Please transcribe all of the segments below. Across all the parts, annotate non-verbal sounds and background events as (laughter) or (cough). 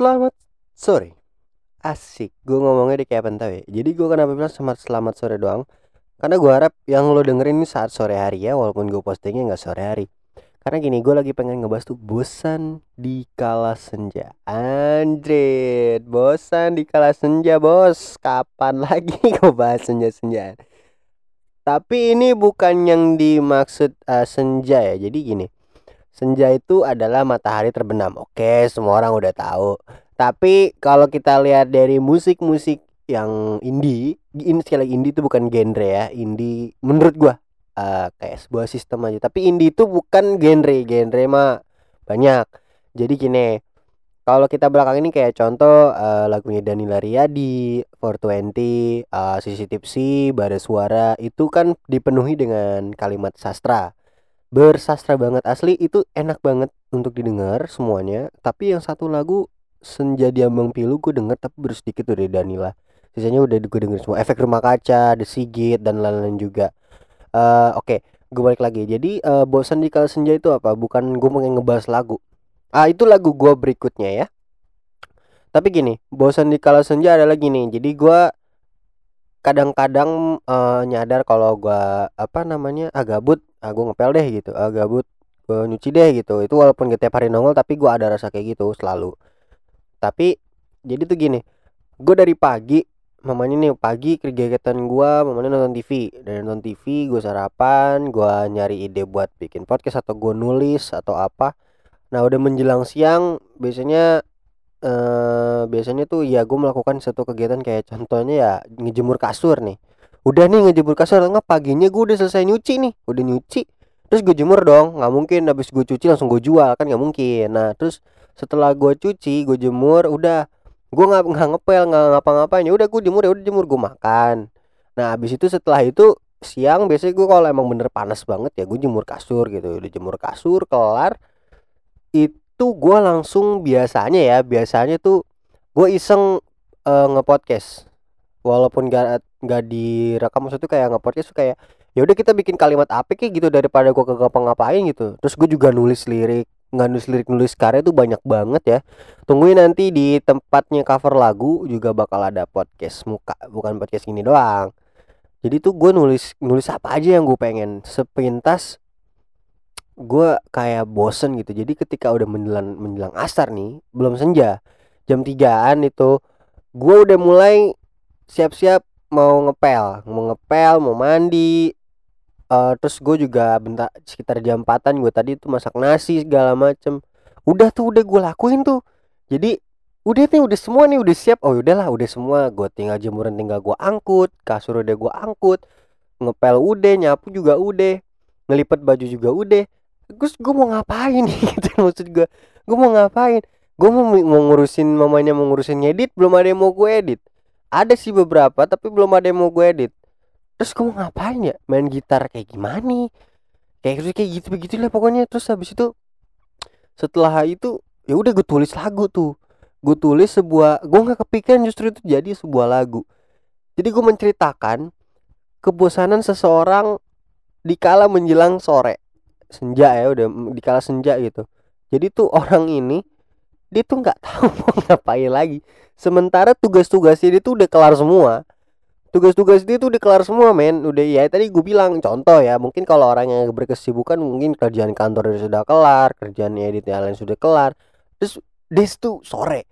Selamat sore. Asik Gue ngomongnya di kayak apa ya. Jadi gue kenapa bilang selamat, selamat sore doang? Karena gue harap yang lo dengerin ini saat sore hari ya Walaupun gue postingnya gak sore hari. Karena gini gue lagi pengen ngebahas tuh Bosan di kala senja. Anjrit Bosan di kala senja bos. Kapan (laughs) lagi gue bahas senja-senjaan? Tapi ini bukan yang dimaksud uh, senja ya. Jadi gini Senja itu adalah matahari terbenam. Oke, semua orang udah tahu. Tapi kalau kita lihat dari musik-musik yang indie, ini sekali lagi indie itu bukan genre ya. Indie menurut gua uh, kayak sebuah sistem aja. Tapi indie itu bukan genre. Genre mah banyak. Jadi gini, kalau kita belakang ini kayak contoh uh, lagunya Danila Riyadi, 420, uh, Sisi Tipsi, Bada Suara itu kan dipenuhi dengan kalimat sastra bersastra banget. Asli itu enak banget untuk didengar semuanya. Tapi yang satu lagu senja di ambang pilu gue denger tapi baru sedikit dari Danila. Sisanya udah gue denger semua. Efek rumah kaca The Sigit dan lain-lain juga. Uh, oke okay, gue balik lagi. Jadi uh, bosan di kala senja itu apa? Bukan gue pengen ngebahas lagu. Ah itu lagu gue berikutnya ya. Tapi gini bosan di kala senja adalah gini jadi gue kadang-kadang uh, nyadar kalau gua apa namanya ah gabut ah gua ngepel deh gitu. Ah gabut gua nyuci deh gitu. Itu walaupun kita tiap hari nongol tapi gua ada rasa kayak gitu selalu. Tapi jadi tuh gini gua dari pagi mamanya nih pagi kegiatan gua mamanya nonton TV dari nonton TV gua sarapan gua nyari ide buat bikin podcast atau gua nulis atau apa. Nah udah menjelang siang biasanya eh biasanya tuh ya gue melakukan satu kegiatan kayak contohnya ya ngejemur kasur nih udah nih ngejemur kasur nggak paginya gue udah selesai nyuci nih. Udah nyuci. Terus gue jemur dong. Nggak mungkin habis gue cuci langsung gue jual kan nggak mungkin. Nah terus setelah gue cuci gue jemur udah. Gue nggak nggak ngepel nggak ngapa-ngapain. Ya udah gue jemur ya udah jemur gue makan. Nah habis itu setelah itu siang biasanya gue kalau emang bener panas banget ya gue jemur kasur gitu. Udah jemur kasur kelar. Itu itu gue langsung biasanya ya biasanya tuh gue iseng uh, ngepodcast. Walaupun gak nggak direkam maksudnya kayak ngepodcast tuh kayak ya udah kita bikin kalimat apa kayak gitu daripada gue kagak ngapain gitu. Terus gue juga nulis lirik nggak nulis lirik nulis karya tuh banyak banget ya. Tungguin nanti di tempatnya cover lagu juga bakal ada podcast muka bukan podcast ini doang. Jadi tuh gue nulis nulis apa aja yang gue pengen. Sepintas gue kayak bosen gitu. Jadi ketika udah menjelang menjelang asar nih belum senja jam tigaan itu gue udah mulai siap-siap mau ngepel mau ngepel mau mandi. Uh, terus gue juga bentar sekitar jam empatan gue tadi tuh masak nasi segala macem. Udah tuh udah gue lakuin tuh. Jadi udah nih udah semua nih udah siap. Oh udahlah udah semua. Gue tinggal jemuran tinggal gue angkut kasur udah gue angkut. Ngepel udah nyapu juga udah ngelipet baju juga udah. Gus gue mau ngapain? (laughs) Gitu maksud gue gue mau ngapain? Gue mau, mau ngurusin mamanya mau ngurusin ngedit belum ada yang mau gue edit ada sih beberapa tapi belum ada yang mau gue edit. Terus gue mau ngapain ya? Main gitar kayak gimana kayak kayak gitu begitu lah pokoknya. Terus habis itu setelah itu ya udah gue tulis lagu tuh. Gue tulis sebuah gue nggak kepikiran justru itu jadi sebuah lagu. Jadi gue menceritakan kebosanan seseorang di kala menjelang sore. Senja ya udah di kala senja gitu. Jadi tuh orang ini dia tuh nggak (laughs) tahu mau ngapain lagi. Sementara tugas-tugasnya dia tuh udah kelar semua. Tugas-tugas dia tuh udah kelar semua men. Udah ya tadi gue bilang contoh ya mungkin kalau orang yang berkesibukan mungkin kerjaan kantor sudah kelar kerjaan edit yang lain sudah kelar. Terus des tuh sore.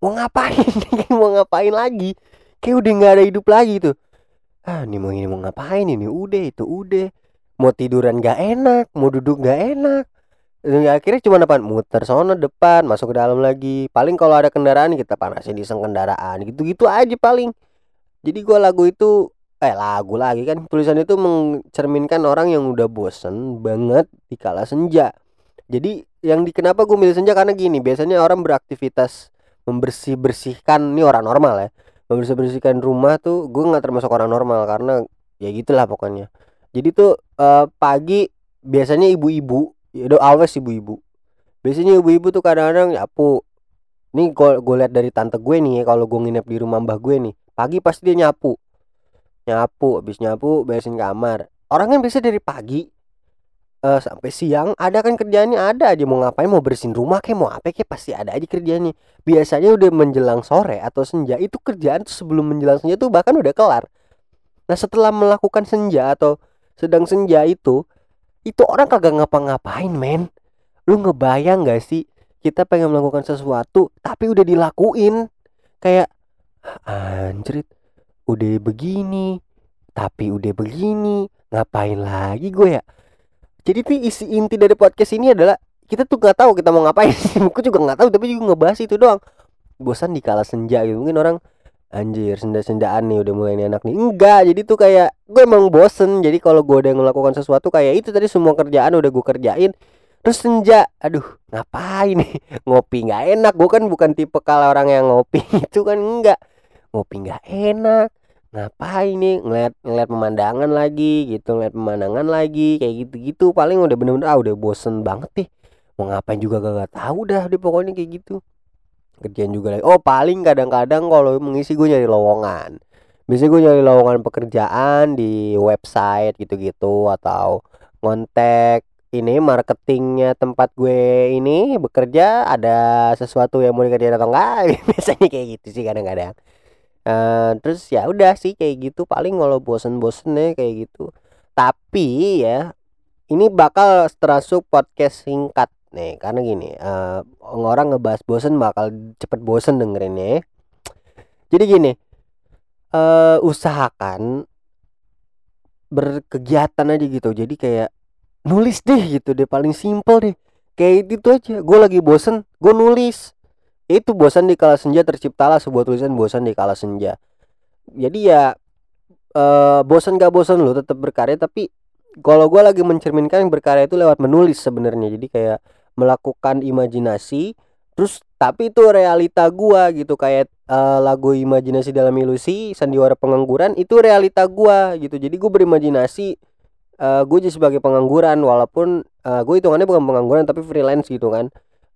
Mau ngapain? (laughs) Mau ngapain lagi? Kayak udah nggak ada hidup lagi tuh. Ah ini mau ini mau ngapain ini? Udah itu udah. Mau tiduran gak enak mau duduk gak enak ya, akhirnya cuma depan muter sono depan masuk ke dalam lagi. Paling kalau ada kendaraan kita panasin di seng kendaraan gitu-gitu aja paling. Jadi gua lagu itu eh lagu lagi kan. Tulisan itu mencerminkan orang yang udah bosen banget di kala senja. Jadi yang di kenapa gue milih senja karena gini biasanya orang beraktivitas membersih bersihkan ini orang normal ya membersih bersihkan rumah tuh gue nggak termasuk orang normal karena ya gitulah pokoknya. Jadi tuh uh, pagi biasanya ibu-ibu ya udah always ibu-ibu. Biasanya ibu-ibu tuh kadang-kadang nyapu. Nih gue lihat dari tante gue nih kalau gue nginep di rumah mbah gue nih pagi pasti dia nyapu. Nyapu habis nyapu beresin kamar. Orang kan biasa dari pagi uh, sampai siang ada kan kerjaannya ada aja. Mau ngapain mau bersihin rumah kayak mau apa kayak pasti ada aja kerjanya biasanya udah menjelang sore atau senja itu kerjaan tuh sebelum menjelang senja tuh bahkan udah kelar. Nah setelah melakukan senja atau sedang senja itu itu orang kagak ngapa-ngapain men. Lu ngebayang gak sih kita pengen melakukan sesuatu tapi udah dilakuin. Kayak anjrit udah begini tapi udah begini ngapain lagi gue ya? Jadi tuh isi inti dari podcast ini adalah kita tuh nggak tahu kita mau ngapain. (laughs) Aku juga nggak tahu tapi juga ngebahas itu doang. Bosan di kala senja gitu. Mungkin orang anjir senda-sendaan nih udah mulai enak nih. Enggak jadi tuh kayak gue emang bosen. Jadi kalau gue udah melakukan sesuatu kayak itu tadi semua kerjaan udah gue kerjain terus senja. Aduh ngapain nih? (laughs) Ngopi nggak enak. Gue kan bukan tipe kalau orang yang ngopi (laughs) itu kan enggak. Ngopi nggak enak. Ngapain nih? Ngeliat ngeliat pemandangan lagi gitu ngeliat pemandangan lagi kayak gitu gitu paling udah bener-bener ah udah bosen banget nih mau ngapain juga gak, gak tahu dah di pokoknya kayak gitu kerjaan juga lagi. Oh paling kadang-kadang kalau mengisi gue nyari lowongan. Biasanya gue nyari lowongan pekerjaan di website gitu-gitu atau ngontek ini marketingnya tempat gue ini bekerja ada sesuatu yang mau dikerjain atau enggak? (laughs) Biasanya kayak gitu sih kadang-kadang. Uh, terus ya udah sih kayak gitu. Paling kalau bosen-bosen ya kayak gitu. Tapi ya ini bakal termasuk podcast singkat nih karena gini uh, orang ngebahas bosen bakal cepet bosen dengerinnya jadi gini uh, usahakan berkegiatan aja gitu. Jadi kayak nulis deh gitu deh paling simple deh. Kayak itu aja. Gue lagi bosen gue nulis. Itu bosan di kala senja terciptalah sebuah tulisan bosan di kala senja. Jadi ya uh, bosan gak bosan lo tetap berkarya tapi kalau gue lagi mencerminkan berkarya itu lewat menulis sebenarnya. Jadi kayak melakukan imajinasi terus tapi itu realita gua gitu kayak uh, lagu imajinasi dalam ilusi sandiwara pengangguran itu realita gua gitu. Jadi gue berimajinasi uh, gue jadi sebagai pengangguran walaupun uh, gue hitungannya bukan pengangguran tapi freelance gitu kan.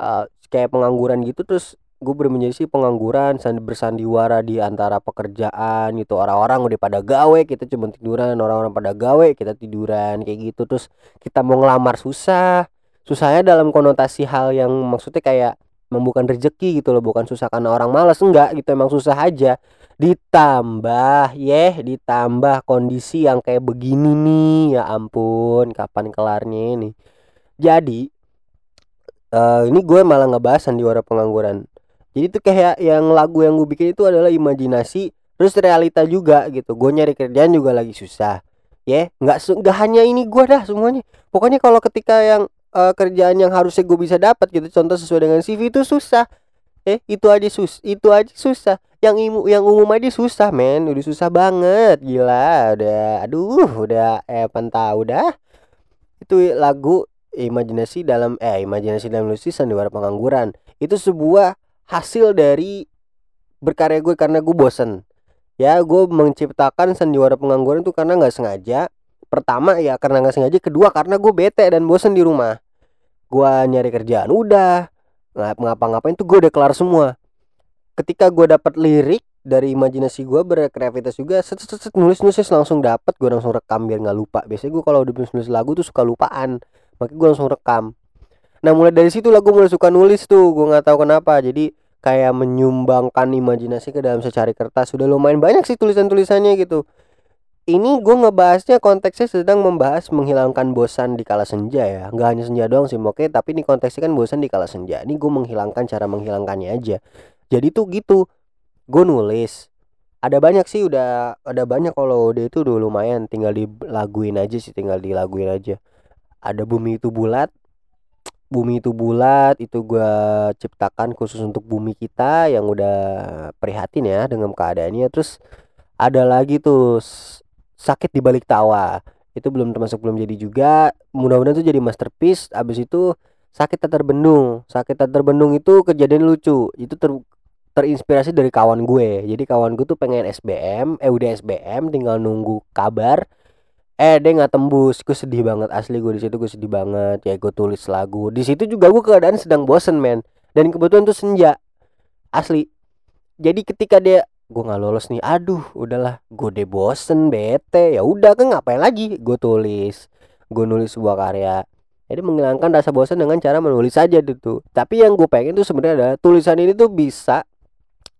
Uh, kayak pengangguran gitu terus gue sih pengangguran bersandiwara di antara pekerjaan gitu. Orang-orang udah pada gawe kita cuma tiduran orang-orang pada gawe kita tiduran kayak gitu. Terus kita mau ngelamar susah susahnya dalam konotasi hal yang maksudnya kayak membuka rezeki gitu loh bukan susah karena orang malas enggak gitu emang susah aja. Ditambah yeah, ditambah kondisi yang kayak begini nih ya ampun kapan kelarnya ini. Jadi uh, ini gue malah ngebahas sandiwara pengangguran. Jadi tuh kayak yang lagu yang gue bikin itu adalah imajinasi terus realita juga gitu. Gue nyari kerjaan juga lagi susah. Ya yeah, nggak nggak hanya ini gue dah semuanya. Pokoknya kalau ketika yang uh, kerjaan yang harusnya gue bisa dapat gitu. Contoh sesuai dengan CV itu susah. Eh itu aja sus itu aja susah. Yang imu yang umum aja susah men. Udah susah banget. Gila udah aduh udah eh pentah udah. Itu lagu imajinasi dalam eh imajinasi dalam ilusi sandiwara pengangguran. Itu sebuah hasil dari berkarya gue karena gue bosen. Ya gue menciptakan sandiwara pengangguran itu karena nggak sengaja pertama ya karena nggak sengaja. Kedua karena gue bete dan bosen di rumah. Gue nyari kerjaan udah. Ngapa-ngapain tuh gue udah kelar semua. Ketika gue dapat lirik dari imajinasi gue berkreativitas juga set, set, set, nulis nulis langsung dapat gue langsung rekam biar nggak lupa. Biasanya gue kalau udah nulis lagu tuh suka lupaan. Makanya gue langsung rekam. Nah mulai dari situ lagu mulai suka nulis tuh. Gue nggak tahu kenapa. Jadi kayak menyumbangkan imajinasi ke dalam secari kertas. Sudah lumayan banyak sih tulisan tulisannya gitu ini gue ngebahasnya konteksnya sedang membahas menghilangkan bosan di kala senja ya. Nggak hanya senja doang sih oke tapi ini konteksnya kan bosan di kala senja. Ini gue menghilangkan cara menghilangkannya aja. Jadi tuh gitu gue nulis. Ada banyak sih udah ada banyak kalau udah itu udah lumayan. Tinggal dilaguin aja sih tinggal dilaguin aja. Ada bumi itu bulat. Bumi itu bulat itu gue ciptakan khusus untuk bumi kita yang udah prihatin ya dengan keadaannya. Terus ada lagi tuh sakit di balik tawa. Itu belum termasuk belum jadi juga. Mudah-mudahan tuh jadi masterpiece. Abis itu sakit tak terbendung sakit tak terbendung itu kejadian lucu. Itu ter terinspirasi dari kawan gue. Jadi kawan gue tuh pengen SBM eh udah SBM tinggal nunggu kabar. Eh dia nggak tembus. Gue sedih banget asli gue di situ gue sedih banget. Ya gue tulis lagu. Di situ juga gue keadaan sedang bosen men. Dan kebetulan tuh senja. Asli. Jadi ketika dia gue nggak lolos nih. Aduh udahlah. Gue deh bosen bete. Ya udah kan ngapain lagi? Gue tulis. Gue nulis sebuah karya. Jadi menghilangkan rasa bosan dengan cara menulis saja gitu. Tapi yang gue pengen tuh sebenarnya adalah tulisan ini tuh bisa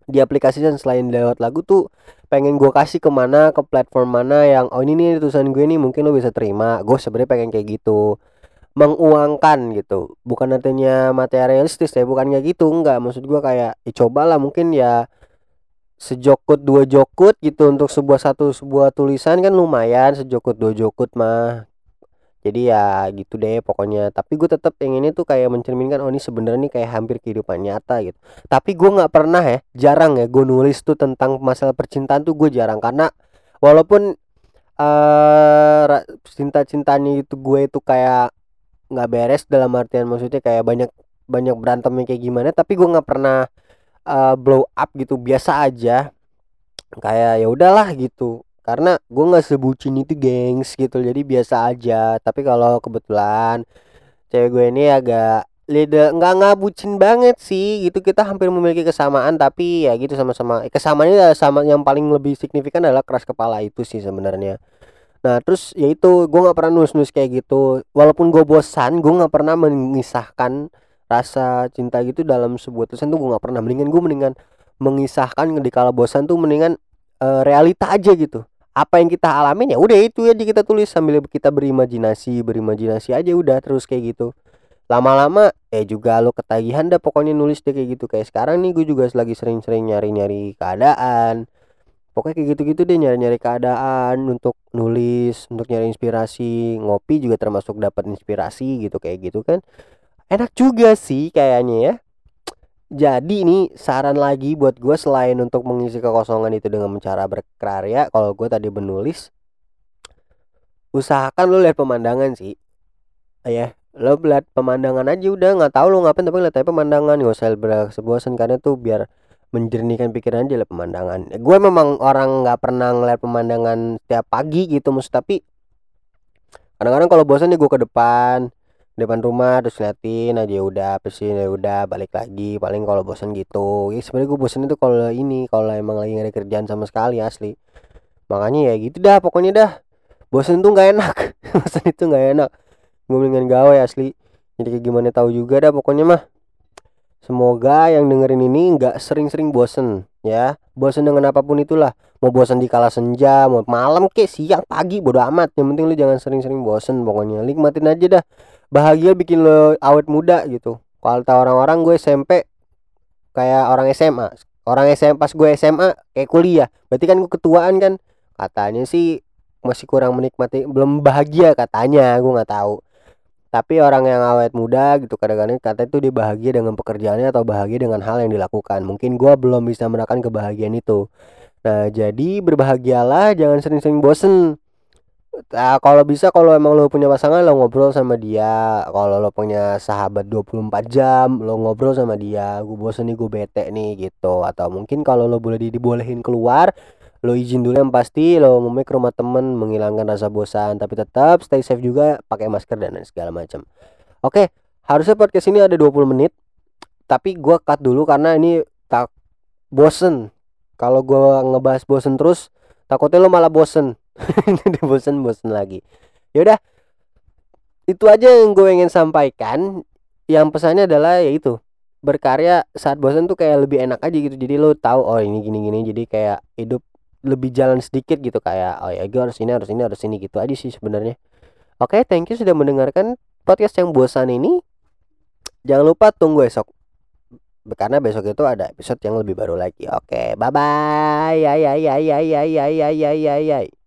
diaplikasikan. Selain lewat lagu tuh pengen gue kasih ke mana ke platform mana yang oh ini nih tulisan gue nih mungkin lo bisa terima. Gue sebenarnya pengen kayak gitu. Menguangkan gitu. Bukan artinya materialistis ya bukan kayak gitu. Enggak maksud gue kayak ya cobalah mungkin ya sejokut dua jokut gitu untuk sebuah satu sebuah tulisan kan lumayan sejokut dua jokut mah. Jadi ya gitu deh pokoknya. Tapi gue tetap ini tuh kayak mencerminkan oh ini sebenarnya nih kayak hampir kehidupan nyata gitu. Tapi gue nggak pernah ya jarang ya gue nulis tuh tentang masalah percintaan tuh gue jarang. Karena walaupun uh, cinta cintanya itu gue itu kayak nggak beres dalam artian maksudnya kayak banyak banyak berantemnya kayak gimana tapi gue nggak pernah uh, blow up gitu biasa aja. Kayak ya udahlah gitu. Karena gue nggak sebucin itu gengs gitu jadi biasa aja. Tapi kalau kebetulan cewek gue ini agak lidah nggak nggak bucin banget sih gitu. Kita hampir memiliki kesamaan tapi ya gitu sama-sama. Kesamaannya sama yang paling lebih signifikan adalah keras kepala itu sih sebenarnya. Nah terus ya itu gue nggak pernah nulis nulis kayak gitu. Walaupun gue bosan gue nggak pernah mengisahkan rasa cinta gitu dalam sebuah tulisan tuh gue nggak pernah. Mendingan gue mendingan mengisahkan di kala bosan tuh mendingan uh, realita aja gitu. Apa yang kita alamin ya udah itu aja kita tulis sambil kita berimajinasi berimajinasi aja udah terus kayak gitu. Lama-lama eh juga lo ketagihan dah pokoknya nulis deh kayak gitu. Kayak sekarang nih gue juga lagi sering-sering nyari-nyari keadaan. Pokoknya kayak gitu-gitu deh nyari-nyari keadaan untuk nulis untuk nyari inspirasi. Ngopi juga termasuk dapat inspirasi gitu kayak gitu kan enak juga sih kayaknya ya. Jadi ini saran lagi buat gue selain untuk mengisi kekosongan itu dengan cara berkarya kalau gue tadi menulis usahakan lo lihat pemandangan sih. Ya lo lihat pemandangan aja udah nggak tahu lo ngapain tapi lihat aja pemandangan gak usah berbosan karena tuh biar menjernihkan pikiran aja lihat pemandangan. Gue memang orang nggak pernah ngeliat pemandangan setiap pagi gitu maksud tapi kadang-kadang kalau bosan nih gue ke depan depan rumah terus liatin aja udah pesin ya udah balik lagi. Paling kalau bosan gitu. Ya sebenarnya gue bosan itu kalau ini kalau emang lagi gak ada kerjaan sama sekali asli. Makanya ya gitu dah pokoknya dah. Bosan tuh nggak enak. (laughs) Bosan itu nggak enak. Gue mendingan gawe asli. Jadi kayak gimana tahu juga dah pokoknya mah. Semoga yang dengerin ini nggak sering-sering bosen ya. Bosen dengan apa pun itulah. Mau bosan di kala senja mau malam kek siang pagi bodo amat. Yang penting lu jangan sering-sering bosen pokoknya. Nikmatin aja dah bahagia bikin lo awet muda gitu. Kalau orang-orang gue SMP kayak orang SMA orang SMA pas gue SMA kayak kuliah. Berarti kan gue ketuaan kan? Katanya sih masih kurang menikmati belum bahagia katanya gue nggak tahu. Tapi orang yang awet muda gitu kadang-kadang katanya itu dia bahagia dengan pekerjaannya atau bahagia dengan hal yang dilakukan. Mungkin gue belum bisa merasakan kebahagiaan itu. Nah jadi berbahagialah jangan sering-sering bosen Nah, kalau bisa kalau emang lo punya pasangan lo ngobrol sama dia. Kalau lo punya sahabat 24 jam lo ngobrol sama dia. Gue bosen nih gue bete nih gitu. Atau mungkin kalau lo boleh dibolehin keluar lo izin dulu yang pasti lo mau ke rumah temen menghilangkan rasa bosan tapi tetap stay safe juga pakai masker dan segala macam oke harusnya podcast ini ada 20 menit tapi gue cut dulu karena ini tak bosen kalau gue ngebahas bosen terus takutnya lo malah bosen (laughs) udah bosen-bosen lagi. Yaudah itu aja yang gue ingin sampaikan. Yang pesannya adalah yaitu berkarya saat bosan tuh kayak lebih enak aja gitu. Jadi lo tahu oh ini gini gini. Jadi kayak hidup lebih jalan sedikit gitu. Kayak oh ya gue harus ini harus ini harus ini gitu aja sih sebenarnya. Oke okay, thank you sudah mendengarkan podcast yang bosan ini. Jangan lupa tunggu esok. Karena besok itu ada episode yang lebih baru lagi. Oke okay, bye bye ya ya ya ya ya ya ya ya ya